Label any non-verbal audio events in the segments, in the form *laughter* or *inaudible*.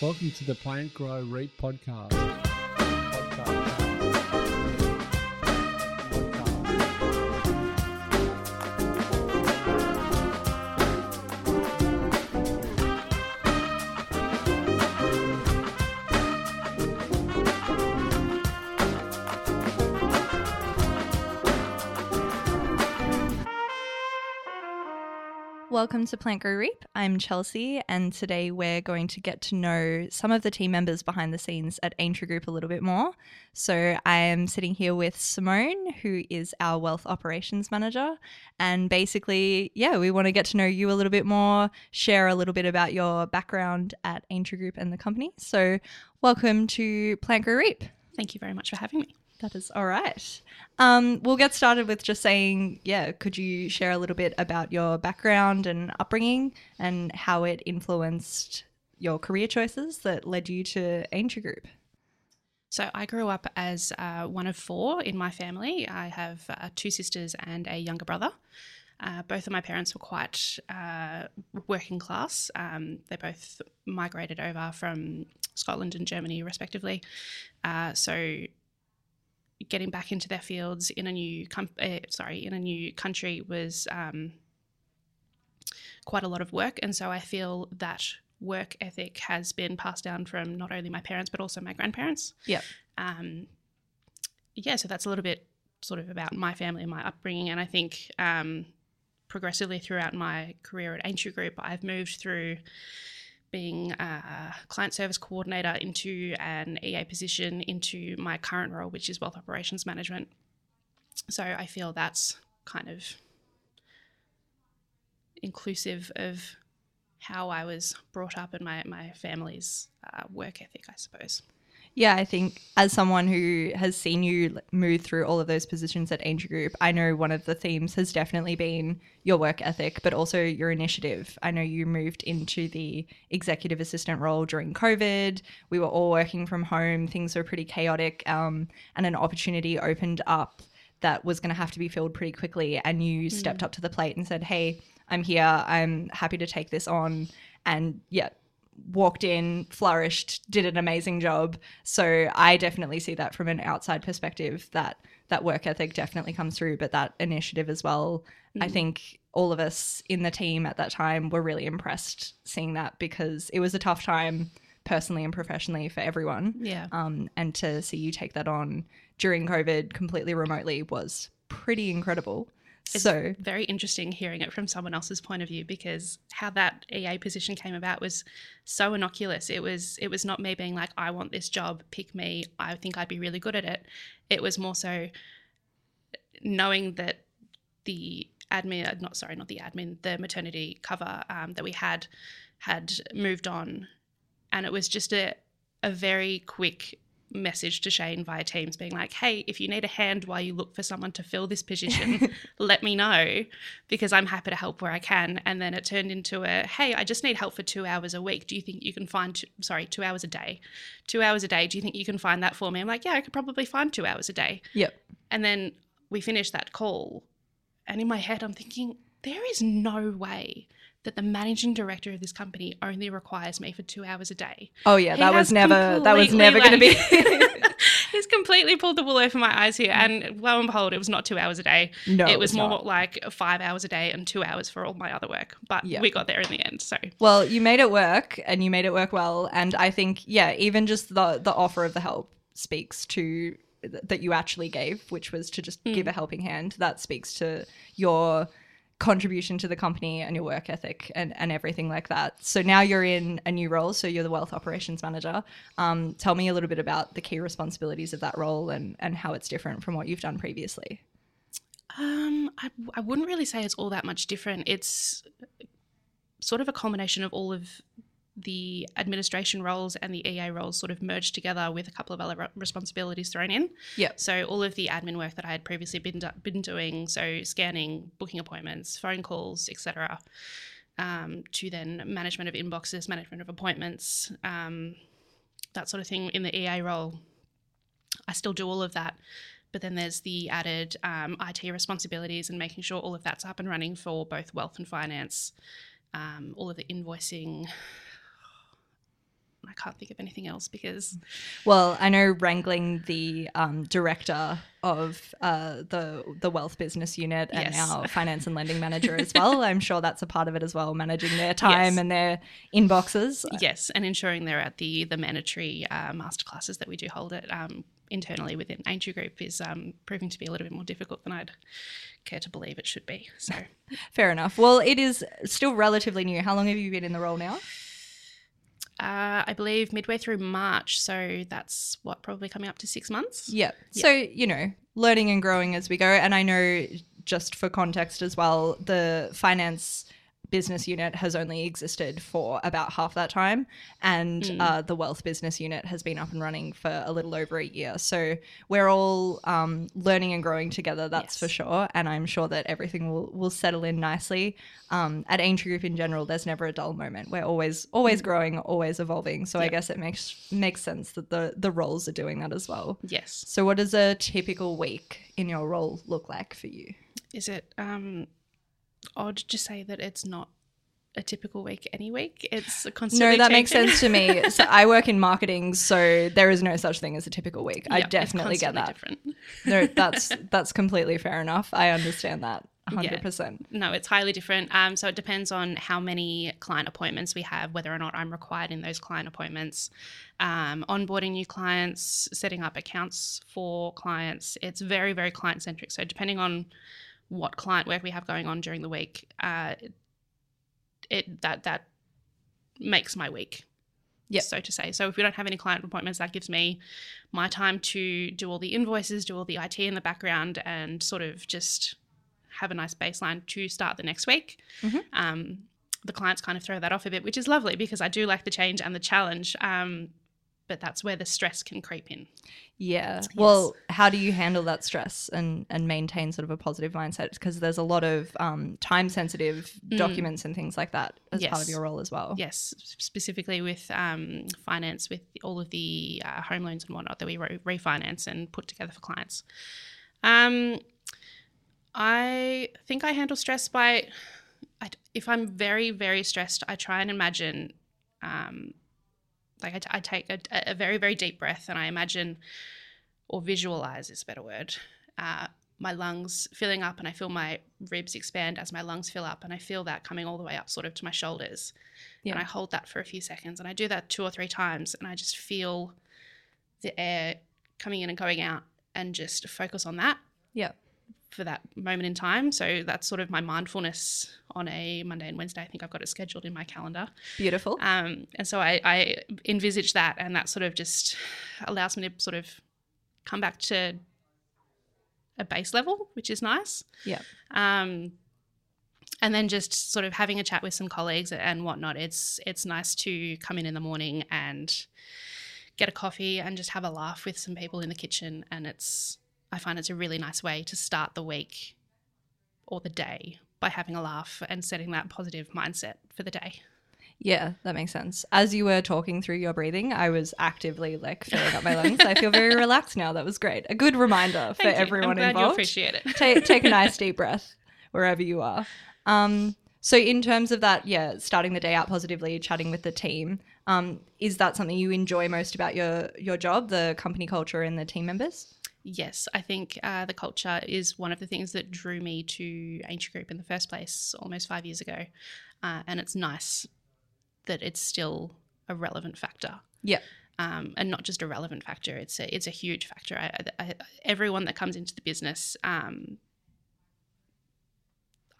Welcome to the Plant Grow Reap podcast. Welcome to Plant Grow Reap. I'm Chelsea, and today we're going to get to know some of the team members behind the scenes at Aintree Group a little bit more. So, I am sitting here with Simone, who is our Wealth Operations Manager. And basically, yeah, we want to get to know you a little bit more, share a little bit about your background at Aintree Group and the company. So, welcome to Plant Grow Reap. Thank you very much for having me. That is all right. Um, we'll get started with just saying, yeah, could you share a little bit about your background and upbringing and how it influenced your career choices that led you to Aintree Group? So, I grew up as uh, one of four in my family. I have uh, two sisters and a younger brother. Uh, both of my parents were quite uh, working class. Um, they both migrated over from Scotland and Germany, respectively. Uh, so, getting back into their fields in a new com- uh, sorry in a new country was um, quite a lot of work, and so I feel that work ethic has been passed down from not only my parents but also my grandparents. Yep. Um, yeah, so that's a little bit sort of about my family and my upbringing, and I think um, progressively throughout my career at Aintree Group, I've moved through being a client service coordinator into an EA position into my current role, which is wealth operations management. So I feel that's kind of inclusive of how I was brought up and my, my family's uh, work ethic, I suppose. Yeah, I think as someone who has seen you move through all of those positions at Aintree Group, I know one of the themes has definitely been your work ethic, but also your initiative. I know you moved into the executive assistant role during COVID. We were all working from home, things were pretty chaotic, um, and an opportunity opened up that was going to have to be filled pretty quickly. And you mm. stepped up to the plate and said, Hey, I'm here. I'm happy to take this on. And yeah, walked in, flourished, did an amazing job. So I definitely see that from an outside perspective that that work ethic definitely comes through, but that initiative as well. Mm. I think all of us in the team at that time were really impressed seeing that because it was a tough time personally and professionally for everyone. Yeah. Um, and to see you take that on during COVID completely remotely was pretty incredible. It's so very interesting hearing it from someone else's point of view because how that EA position came about was so innocuous. It was it was not me being like, I want this job, pick me, I think I'd be really good at it. It was more so knowing that the admin, not sorry, not the admin, the maternity cover um, that we had had moved on, and it was just a a very quick message to Shane via Teams being like, hey, if you need a hand while you look for someone to fill this position, *laughs* let me know because I'm happy to help where I can. And then it turned into a, hey, I just need help for two hours a week. Do you think you can find, two, sorry, two hours a day? Two hours a day. Do you think you can find that for me? I'm like, yeah, I could probably find two hours a day. Yep. And then we finished that call. And in my head, I'm thinking, there is no way that the managing director of this company only requires me for two hours a day. Oh yeah, he that was never that was never like, going to be. he's completely pulled the wool over my eyes here, and lo and behold, it was not two hours a day. No, it was, was more not. like five hours a day and two hours for all my other work. But Yeah. we got there in the end. So Well, you made it work and you made it work well. And I think, yeah, even just the the offer of the help speaks to that you actually gave, which was to just give hmm. a helping hand. That speaks to your contribution to the company and your work ethic and, and everything like that. So now you're in a new role. So you're the wealth operations manager. Um, tell me a little bit about the key responsibilities of that role and, and how it's different from what you've done previously. um, I, I wouldn't really say it's all that much different. It's sort of a combination of all of the administration roles and the EA roles sort of merged together with a couple of other responsibilities thrown in. Yep. So all of the admin work that I had previously been do- been doing, so scanning, booking appointments, phone calls, etc., um, to then management of inboxes, management of appointments, um, that sort of thing in the EA role. I still do all of that, but then there's the added um, IT responsibilities and making sure all of that's up and running for both wealth and finance. Um, all of the invoicing, I can't think of anything else because Well, I know wrangling the um, director of uh, the the wealth business unit and Yes. our *laughs* finance and lending manager as well. I'm sure that's a part of it as well, managing their time Yes. and their inboxes. yes, and ensuring they're at the the mandatory uh, masterclasses that we do hold it um, internally within Aintree Group is um, proving to be a little bit more difficult than I'd care to believe it should be. So *laughs* Fair enough. Well, it is still relatively new. How long have you been in the role now? Uh, I believe midway through March, so that's what probably coming up to six months. Yeah. So, you know, learning and growing as we go. And I know, just for context as well, the finance business unit has only existed for about half that time. And uh, the wealth business unit has been up and running for a little over a year. So we're all um, learning and growing together, that's Yes. for sure. And I'm sure that everything will, will settle in nicely. Um, at Aintree Group in general, there's never a dull moment. We're always always growing, always evolving. So I guess it makes makes sense that the the roles are doing that as well. Yes. So, what does a typical week in your role look like for you? Is it um, odd to say that it's not a typical week any week? It's a constant. No, that makes sense to me. *laughs* So, I work in marketing, so there is no such thing as a typical week. I Yep, it's definitely get that. Different. No, *laughs* that's that's completely fair enough. I understand that hundred percent. No, it's highly different. Um, so it depends on how many client appointments we have, whether or not I'm required in those client appointments, um, onboarding new clients, setting up accounts for clients. It's very, very client centric. So depending on what client work we have going on during the week, uh, it that that makes my week. Yep. So to say. So if we don't have any client appointments, that gives me my time to do all the invoices, do all the IT in the background, and sort of just have a nice baseline to start the next week. Mhm. Um, the clients kind of throw that off a bit, which is lovely because I do like the change and the challenge. Um, but that's where the stress can creep in. Yeah. Well, how do you handle that stress and and maintain sort of a positive mindset? Because there's a lot of um, time sensitive documents and things like that as part of Mm. Your role as well. Yes, specifically with um, finance, with all of the uh, home loans and whatnot that we re- refinance and put together for clients. Um, I think I handle stress by, I, if I'm very, very stressed, I try and imagine, um, like I, t- I take a, a very, very deep breath and I imagine, or visualize is a better word, uh, my lungs filling up and I feel my ribs expand as my lungs fill up and I feel that coming all the way up sort of to my shoulders. Yeah. And I hold that for a few seconds and I do that two or three times and I just feel the air coming in and going out and just focus on that Yeah. For that moment in time. So that's sort of my mindfulness on a Monday and Wednesday. I think I've got it scheduled in my calendar. Beautiful. Um, and so I, I envisage that, and that sort of just allows me to sort of come back to a base level, which is nice. Yeah. Um, and then just sort of having a chat with some colleagues and whatnot. It's it's nice to come in in the morning and get a coffee and just have a laugh with some people in the kitchen. And it's I find it's a really nice way to start the week or the day by having a laugh and setting that positive mindset for the day. Yeah, that makes sense. As you were talking through your breathing, I was actively like filling up my lungs. I feel very *laughs* relaxed now. That was great. A good reminder for everyone I'm glad you involved. appreciate it. take take a *laughs* nice deep breath wherever you are. Um, so in terms of that, yeah, starting the day out positively, chatting with the team, um, is that something you enjoy most about your your job, the company culture and the team members? Yes, I think uh, the culture is one of the things that drew me to Aintree Group in the first place almost five years ago. Uh, and it's nice that it's still a relevant factor. Yeah. Um, and not just a relevant factor, it's a, it's a huge factor. I, I, everyone that comes into the business, um,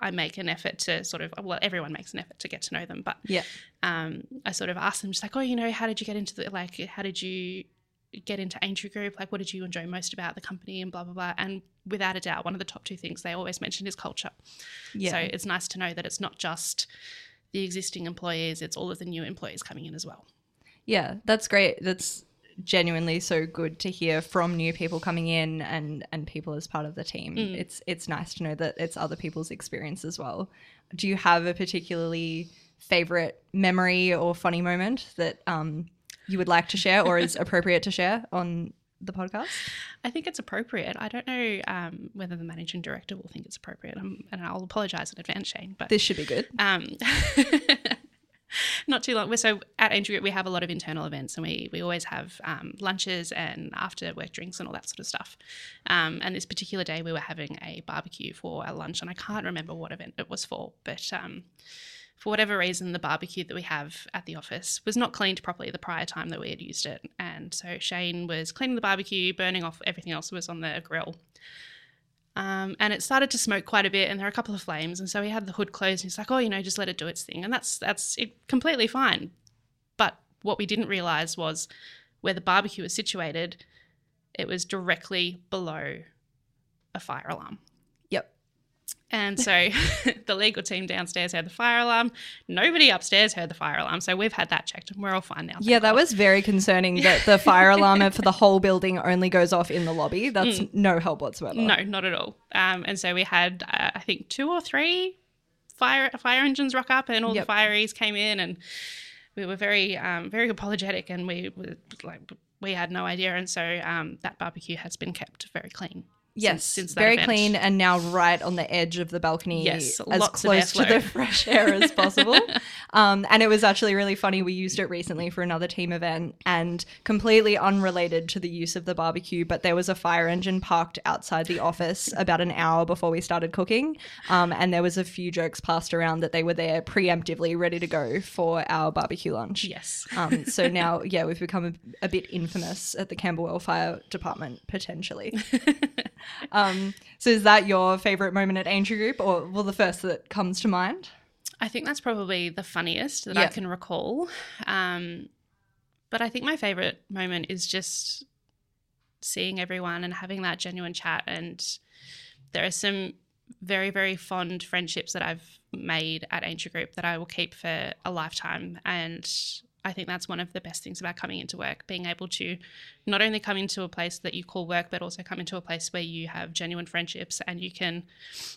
I make an effort to sort of, well, everyone makes an effort to get to know them, but Yeah. um, I sort of asked them just like, oh, you know, how did you get into the like, how did you get into Aintree Group? Like, what did you enjoy most about the company and blah blah blah. And without a doubt, one of the top two things they always mention is culture. Yeah. So it's nice to know that it's not just the existing employees; it's all of the new employees coming in as well. Yeah, that's great. That's genuinely so good to hear from new people coming in and and people as part of the team. It's it's nice to know that it's other people's experience as well. Do you have a particularly favorite memory or funny moment that um, you would like to share or is appropriate to share on the podcast? I think it's appropriate. I don't know um, whether the managing director will think it's appropriate, um, and I'll apologise in advance, Shane. But This should be good. Um, *laughs* not too long. We're- So at Aintree Group, we have a lot of internal events, and we we always have um, lunches and after work drinks and all that sort of stuff. Um, and this particular day, we were having a barbecue for our lunch, and I can't remember what event it was for, but um, for whatever reason, the barbecue that we have at the office was not cleaned properly the prior time that we had used it, and so Shane was cleaning the barbecue, burning off everything else that was on the grill. Um, and it started to smoke quite a bit, and there were a couple of flames. And so he had the hood closed, and he's like, "Oh, you know, just let it do its thing," and that's that's it, completely fine. But what we didn't realize was where the barbecue was situated, it was directly below a fire alarm. And so *laughs* the legal team downstairs heard the fire alarm. Nobody upstairs heard the fire alarm. So we've had that checked, and we're all fine now. Yeah, that God. was very concerning that the *laughs* fire alarm for the whole building only goes off in the lobby. That's no help whatsoever. No, not at all. Um, and so we had, uh, I think, two or three fire fire engines rock up, and all Yep. the fireys came in, and we were very, um, very apologetic, and we were like, we had no idea, and so um, that barbecue has been kept very clean. Yes, since, since very event. clean and now right on the edge of the balcony Yes, as close to the fresh air as *laughs* possible. um, and it was actually really funny. We used it recently for another team event and completely unrelated to the use of the barbecue, but there was a fire engine parked outside the office about an hour before we started cooking. Um, and there was a few jokes passed around that they were there preemptively ready to go for our barbecue lunch. Yes. Um, so now, yeah, we've become a, a bit infamous at the Camberwell Fire Department, potentially. *laughs* um, so is that your favourite moment at Aintree Group, or well, the first that comes to mind? I think that's probably the funniest that Yeah. I can recall. Um, but I think my favorite moment is just seeing everyone and having that genuine chat. And there are some very, very fond friendships that I've made at Aintree Group that I will keep for a lifetime. And I think that's one of the best things about coming into work, being able to not only come into a place that you call work, but also come into a place where you have genuine friendships and you can,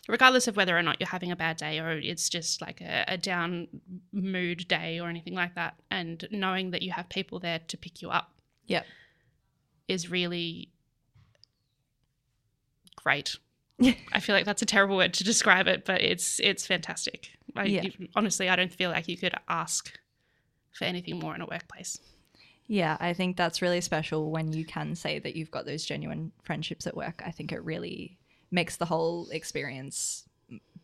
regardless of whether or not you're having a bad day or it's just like a, a down mood day or anything like that, and knowing that you have people there to pick you up Yep. is really great. Yeah. *laughs* I feel like that's a terrible word to describe it, but it's it's fantastic. I, Yeah. honestly, I don't feel like you could ask for anything more in a workplace. Yeah, I think that's really special when you can say that you've got those genuine friendships at work. I think it really makes the whole experience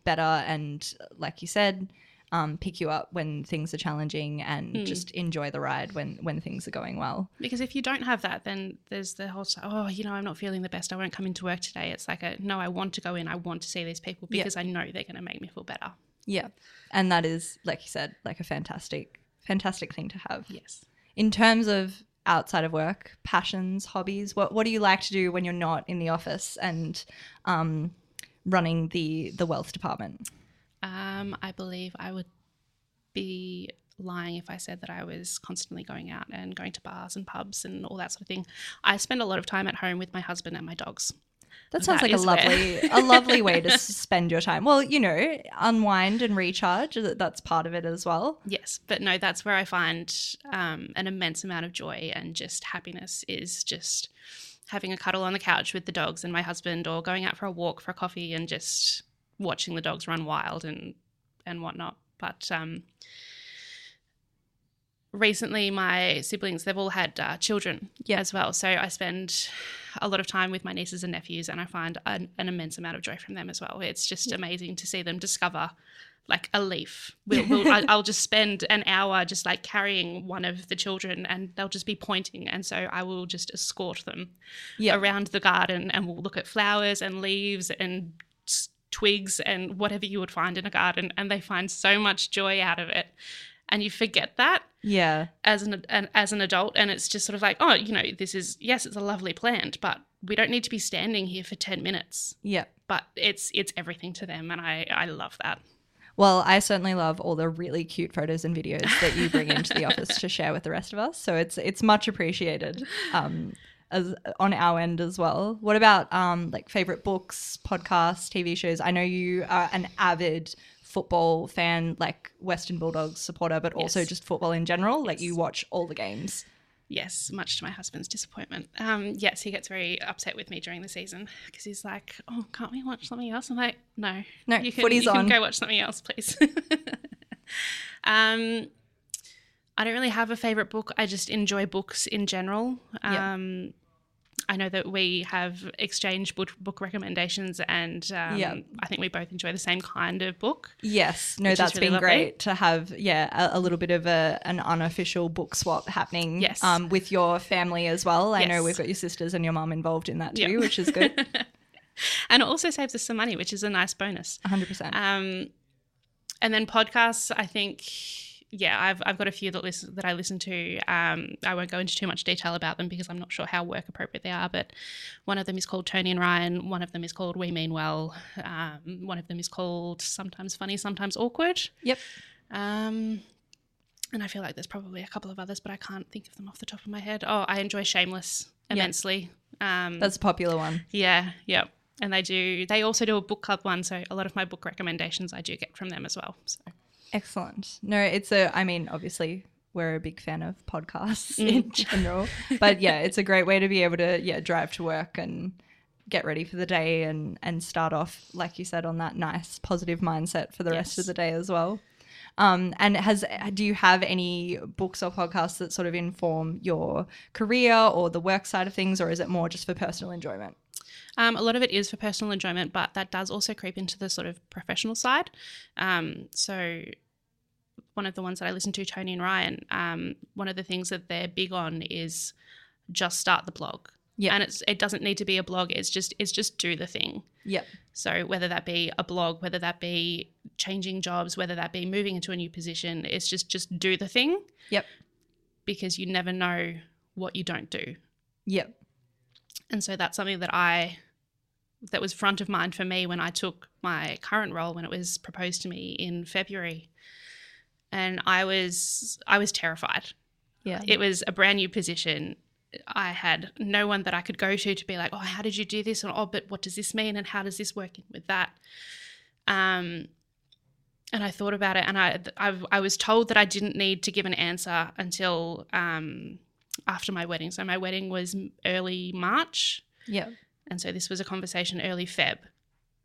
better and, like you said, um, pick you up when things are challenging and just enjoy the ride when when things are going well. Because if you don't have that, then there's the whole oh, you know, I'm not feeling the best. I won't come into work today. It's like a no, I want to go in. I want to see these people Yeah. because I know they're going to make me feel better. Yeah, and that is, like you said, like a fantastic, fantastic thing to have. Yes. In terms of outside of work, passions, hobbies, what what do you like to do when you're not in the office and um, running the the wealth department? Um, I believe I would be lying if I said that I was constantly going out and going to bars and pubs and all that sort of thing. I spend a lot of time at home with my husband and my dogs. That sounds That like a lovely a lovely way to *laughs* spend your time. Well, you know, unwind and recharge. That's part of it as well. Yes, but no, that's where I find um, an immense amount of joy and just happiness is just having a cuddle on the couch with the dogs and my husband, or going out for a walk for a coffee and just watching the dogs run wild and and whatnot. But um, recently, my siblings they've all had uh, children Yeah. as well, so I spend a lot of time with my nieces and nephews, and I find an, an immense amount of joy from them as well. It's just amazing to see them discover like a leaf. *laughs* We'll, we'll, I, I'll just spend an hour just like carrying one of the children, and they'll just be pointing, and so I will just escort them Yeah. around the garden, and we'll look at flowers and leaves and twigs and whatever you would find in a garden, and they find so much joy out of it, and you forget that Yeah. as an, an as an adult and it's just sort of like oh you know this is yes it's a lovely plant but we don't need to be standing here for 10 minutes Yeah. but it's it's everything to them and i i love that Well, I certainly love all the really cute photos and videos that you bring into the office to share with the rest of us. So it's it's much appreciated um, as on our end as well. What about um, like favorite books, podcasts, TV shows? I know you are an avid football fan, like Western Bulldogs supporter, but also Yes. just football in general. Like you watch all the games. yes much to my husband's disappointment um yes he gets very upset with me during the season because he's like oh can't we watch something else i'm like no No, you can, footy's you can go watch something else please *laughs* um I don't really have a favorite book. I just enjoy books in general. Um, I know that we have exchanged book, book recommendations, and um, Yeah. I think we both enjoy the same kind of book. Yes, no, that's really been lovely. great to have. Yeah, a, a little bit of a an unofficial book swap happening. Yes. um, with your family as well. I know we've got your sisters and your mum involved in that too, Yep. which is good. *laughs* and it also saves us some money, which is a nice bonus. hundred percent. Um, and then podcasts, I think, yeah, I've, I've got a few that listen that I listen to. Um, I won't go into too much detail about them because I'm not sure how work appropriate they are. But one of them is called Tony and Ryan. One of them is called We Mean Well. Um, one of them is called Sometimes Funny, Sometimes Awkward. Yep. Um, and I feel like there's probably a couple of others, but I can't think of them off the top of my head. Oh, I enjoy Shameless immensely. Um, That's a popular one. yeah, Yep. And they do. They also do a book club one, so a lot of my book recommendations I do get from them as well. So Excellent. No, it's a. I mean, obviously, we're a big fan of podcasts Mm. in general, but yeah, it's a great way to be able to yeah drive to work and get ready for the day and and start off like you said on that nice positive mindset for the rest of the day as well. Um, and has do you have any books or podcasts that sort of inform your career or the work side of things, or is it more just for personal enjoyment? Um, a lot of it is for personal enjoyment, but that does also creep into the sort of professional side. Um, so one of the ones that I listen to, Tony and Ryan, um, one of the things that they're big on is just start the blog. Yeah. and it's it doesn't need to be a blog. It's just it's just do the thing. Yep. So whether that be a blog, whether that be changing jobs, whether that be moving into a new position, it's just just do the thing Yep. because you never know what you don't do. Yep. And so that's something that I that was front of mind for me when I took my current role when it was proposed to me in February. And I was I was terrified. Yeah. It was a brand new position. I had no one that I could go to to be like, "Oh, how did you do this?" and "Oh, but what does this mean?" and "How does this work in with that?" Um, and I thought about it, and I, I I was told that I didn't need to give an answer until um, after my wedding. So my wedding was early March, Yeah. and so this was a conversation early Feb,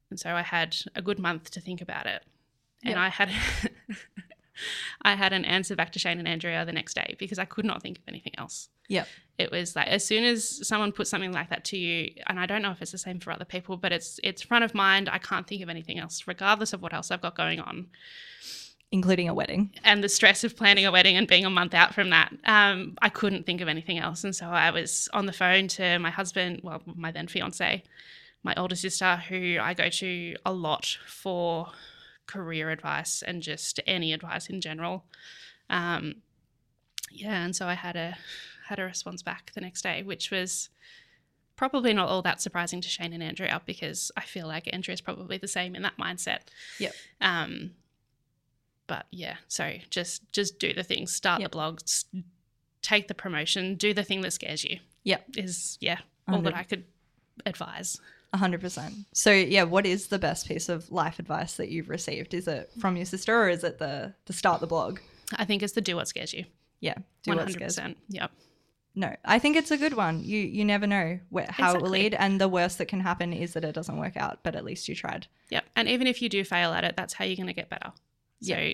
and so I had a good month to think about it, and Yeah. I had. *laughs* I had an answer back to Shane and Andrea the next day because I could not think of anything else Yeah. it was like as soon as someone puts something like that to you and i don't know if it's the same for other people but it's it's front of mind i can't think of anything else regardless of what else i've got going on Including a wedding. and the stress of planning a wedding and being a month out from that um, i couldn't think of anything else and so i was on the phone to my husband well my then fiance my older sister who i go to a lot for career advice and just any advice in general um, yeah and so i had a had a response back the next day which was probably not all that surprising to shane and andrea because i feel like andrea's probably the same in that mindset Yep. um but yeah so just just do the thing start Yep. the blog take the promotion do the thing that scares you Yep. is yeah all that i could advise A hundred percent. So yeah, what is the best piece of life advice that you've received? Is it from your sister or is it the the start the blog? i think it's the do what scares you Yeah, do what scares. 100% yep No, I think it's a good one. You you never know where, how it will lead, and the worst that can happen is that it doesn't work out. But at least you tried. Yep. And even if you do fail at it, that's how you're going to get better. So Yeah.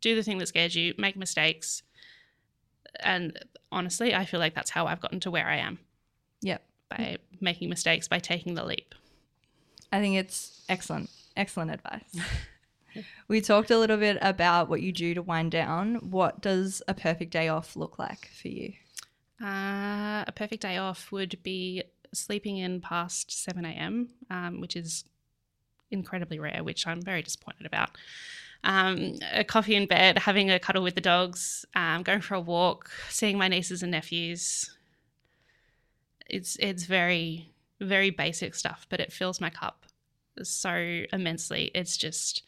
do the thing that scares you, make mistakes. And honestly, I feel like that's how I've gotten to where I am Yep, by making mistakes, by taking the leap. I think it's excellent, excellent advice. *laughs* *laughs* we talked a little bit about what you do to wind down. What does a perfect day off look like for you? Uh, a perfect day off would be sleeping in past 7 a.m., um, which is incredibly rare, which I'm very disappointed about. Um, a coffee in bed, having a cuddle with the dogs, um, going for a walk, seeing my nieces and nephews. It's it's very very basic stuff, but it fills my cup so immensely. It's just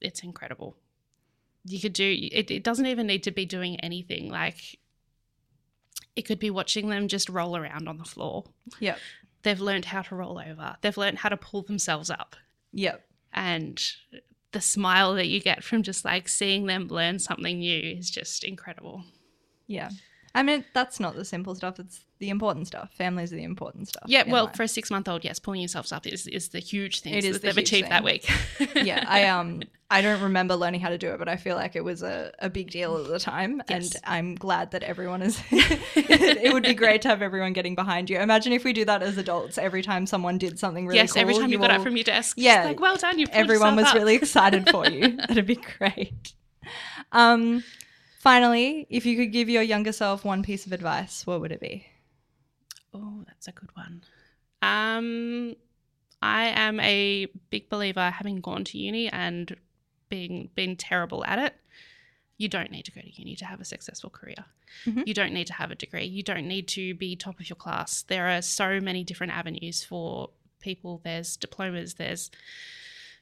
it's incredible. You could do it. It doesn't even need to be doing anything like it could be watching them just roll around on the floor. Yep, They've learned how to roll over. They've learned how to pull themselves up. yep, And the smile that you get from just like seeing them learn something new is just incredible. yeah. I mean, that's not the simple stuff. It's the important stuff. Families are the important stuff. Yeah, well, life. for a six month old, yes, pulling yourselves up is, is the huge thing It is that the they've achieved that week. *laughs* yeah, I *laughs* um I don't remember learning how to do it, but I feel like it was a, a big deal at the time. Yes. And I'm glad that everyone is. *laughs* it would be great to have everyone getting behind you. Imagine if we do that as adults every time someone did something really yes, cool. every time you, got all- up from your desk, Yeah. like well done, you. everyone was really excited for you. That'd be great. Um, finally, if you could give your younger self one piece of advice, what would it be? Oh, that's a good one. Um, I am a big believer, having gone to uni and being been terrible at it. You don't need to go to uni to have a successful career. Mhm. You don't need to have a degree. You don't need to be top of your class. There are so many different avenues for people. There's diplomas. There's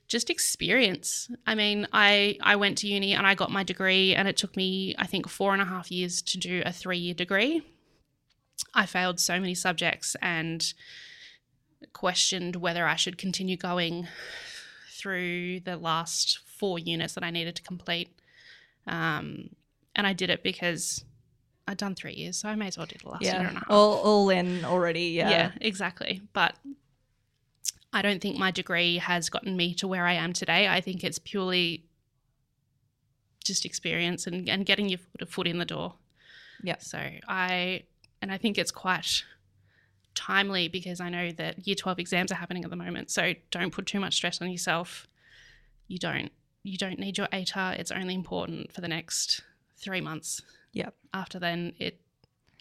just experience. I mean, I I went to uni and I got my degree, and it took me I think four and a half years to do a three year degree. I failed so many subjects and questioned whether I should continue going through the last four units that I needed to complete. Um, and I did it because I'd done three years, so I may as well do the last year and a half. all all in already. Yeah, Yeah, exactly. But I don't think my degree has gotten me to where I am today. I think it's purely just experience and, and getting your foot, a foot in the door. Yeah. So I, and I think it's quite timely because I know that year 12 exams are happening at the moment. So don't put too much stress on yourself. You don't, you don't need your ATAR. It's only important for the next three months. Yeah. After then, it,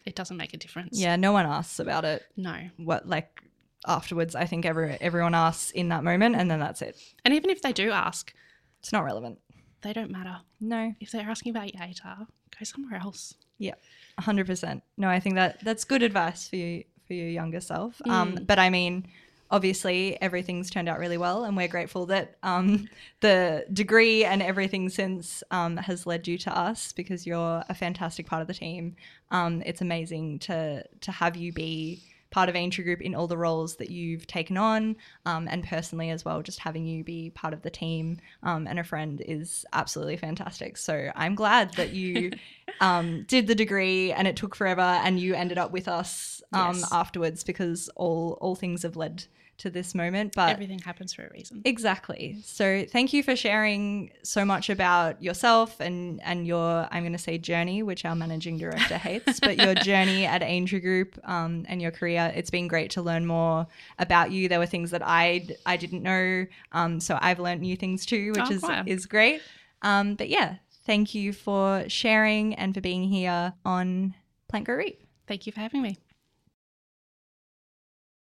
it doesn't make a difference. yeah. No one asks about it. No. What like afterwards? I think every everyone asks in that moment, and then that's it. And even if they do ask, It's not relevant. they don't matter. No, If they're asking about your ATAR, go somewhere else. Yeah, hundred percent. No, I think that that's good advice for you for your younger self. Um, Mm. but I mean, obviously, everything's turned out really well, and we're grateful that um, the degree and everything since um, has led you to us because you're a fantastic part of the team. Um, it's amazing to to have you be part of Aintree Group in all the roles that you've taken on, um, and personally as well, just having you be part of the team um, and a friend is absolutely fantastic. So I'm glad that you *laughs* um, did the degree and it took forever, and you ended up with us um, Yes. afterwards because all all things have led to this moment. But Everything happens for a reason. Exactly. So thank you for sharing so much about yourself and and your I'm going to say journey, which our managing director *laughs* hates, but your journey at Aintree Group um, and your career. It's been great to learn more about you. There were things that I I didn't know, um, so I've learned new things too, which Oh, is wow. is great. Um, but yeah, thank you for sharing and for being here on Plant Grow Reap. Thank you for having me.